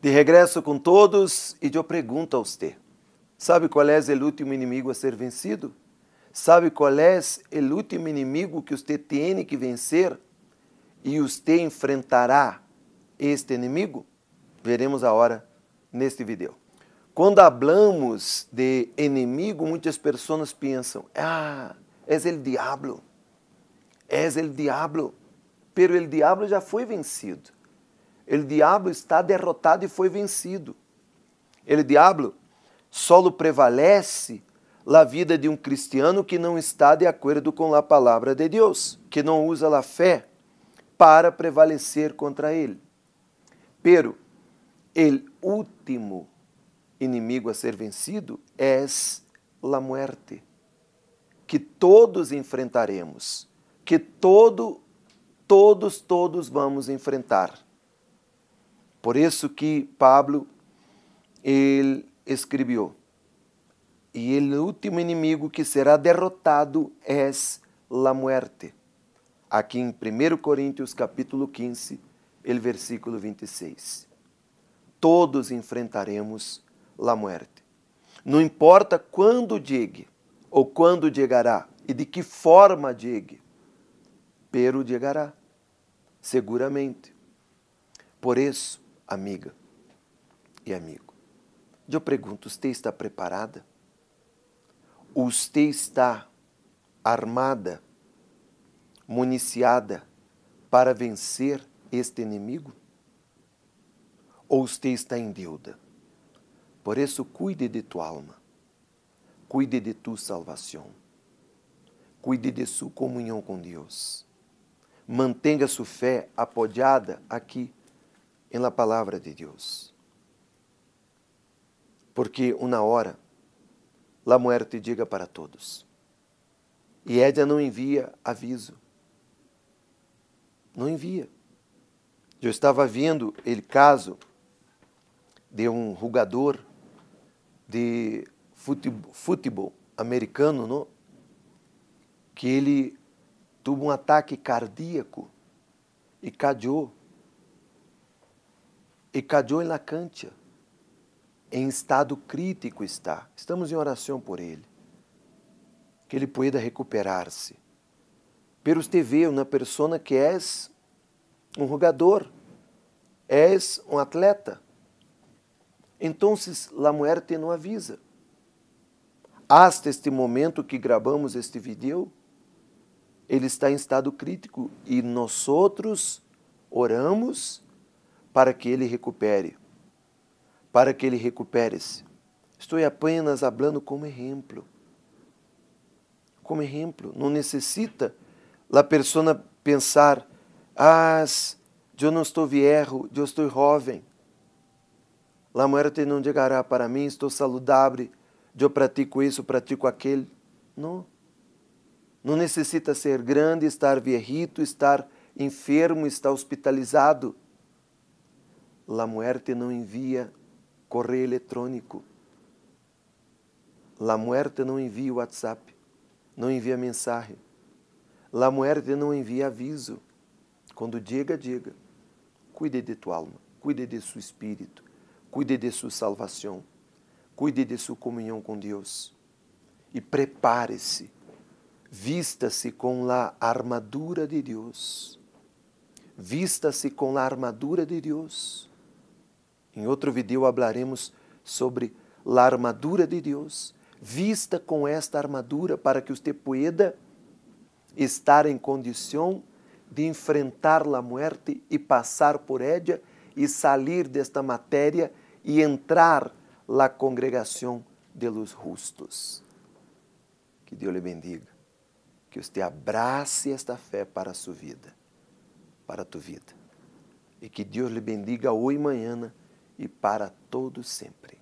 De regresso com todos e eu pergunto a você: sabe qual é o último inimigo a ser vencido? Sabe qual é o último inimigo que você tem que vencer? E você enfrentará este inimigo? Veremos agora neste vídeo. Quando hablamos de inimigo, muitas pessoas pensam: ah, é o diabo, é o diabo. Pero o diabo já foi vencido. O diabo está derrotado e foi vencido. O diabo só prevalece na vida de um cristiano que não está de acordo com a palavra de Deus, que não usa a fé para prevalecer contra ele. Pero o último inimigo a ser vencido é a muerte, que todos enfrentaremos, que todo, todos, todos vamos enfrentar. Por isso que Pablo ele escreveu: E o último inimigo que será derrotado é a muerte. Aqui em 1 Coríntios capítulo 15, el versículo 26. Todos enfrentaremos a muerte. Não importa quando chegue ou quando chegará e de que forma chegue, pero chegará, seguramente. Por isso, amiga e amigo. Eu pergunto: você está preparada? Você está armada, municiada para vencer este inimigo? Ou você está em deuda? Por isso, cuide de tua alma, cuide de tua salvação, cuide de sua comunhão com Deus. Mantenha sua fé apoiada aqui em la palavra de Deus. Porque uma hora la muerte diga para todos. E ella não envia aviso. Não envia. Eu estava vendo ele caso de um jogador de futebol americano, não? que ele teve um ataque cardíaco e caiu e caiu na cancha. Em estado crítico está. Estamos em oração por ele. Que ele pueda recuperar-se. Pero usted vê uma pessoa que é um jogador, és um atleta. Então, a muerte não avisa. Hasta este momento que gravamos este vídeo, ele está em estado crítico e nós outros oramos para que ele recupere, para que ele recupere-se. Estou apenas falando como exemplo. Como exemplo, não necessita a pessoa pensar: ah, eu não estou viejo, eu estou jovem. La muerte não chegará para mim, estou saludável, eu pratico isso, pratico aquele. Não. Não necessita ser grande, estar viejito, estar enfermo, estar hospitalizado la muerte não envia correio eletrônico. La muerte não envia WhatsApp, não envia mensagem. La muerte não envia aviso. Quando diga, diga. Cuide de tua alma, cuide de seu espírito, cuide de sua salvação, cuide de sua comunhão com Deus. E prepare-se, vista-se com a armadura de Deus. Vista-se com a armadura de Deus em outro vídeo hablaremos sobre a armadura de Deus. Vista com esta armadura para que você pueda estar em condição de enfrentar a morte e passar por ella e sair desta matéria e entrar na congregação de los justos. Que Deus lhe bendiga. Que você abrace esta fé para a sua vida, para a tua vida. E que Deus lhe bendiga hoje e amanhã e para todo sempre.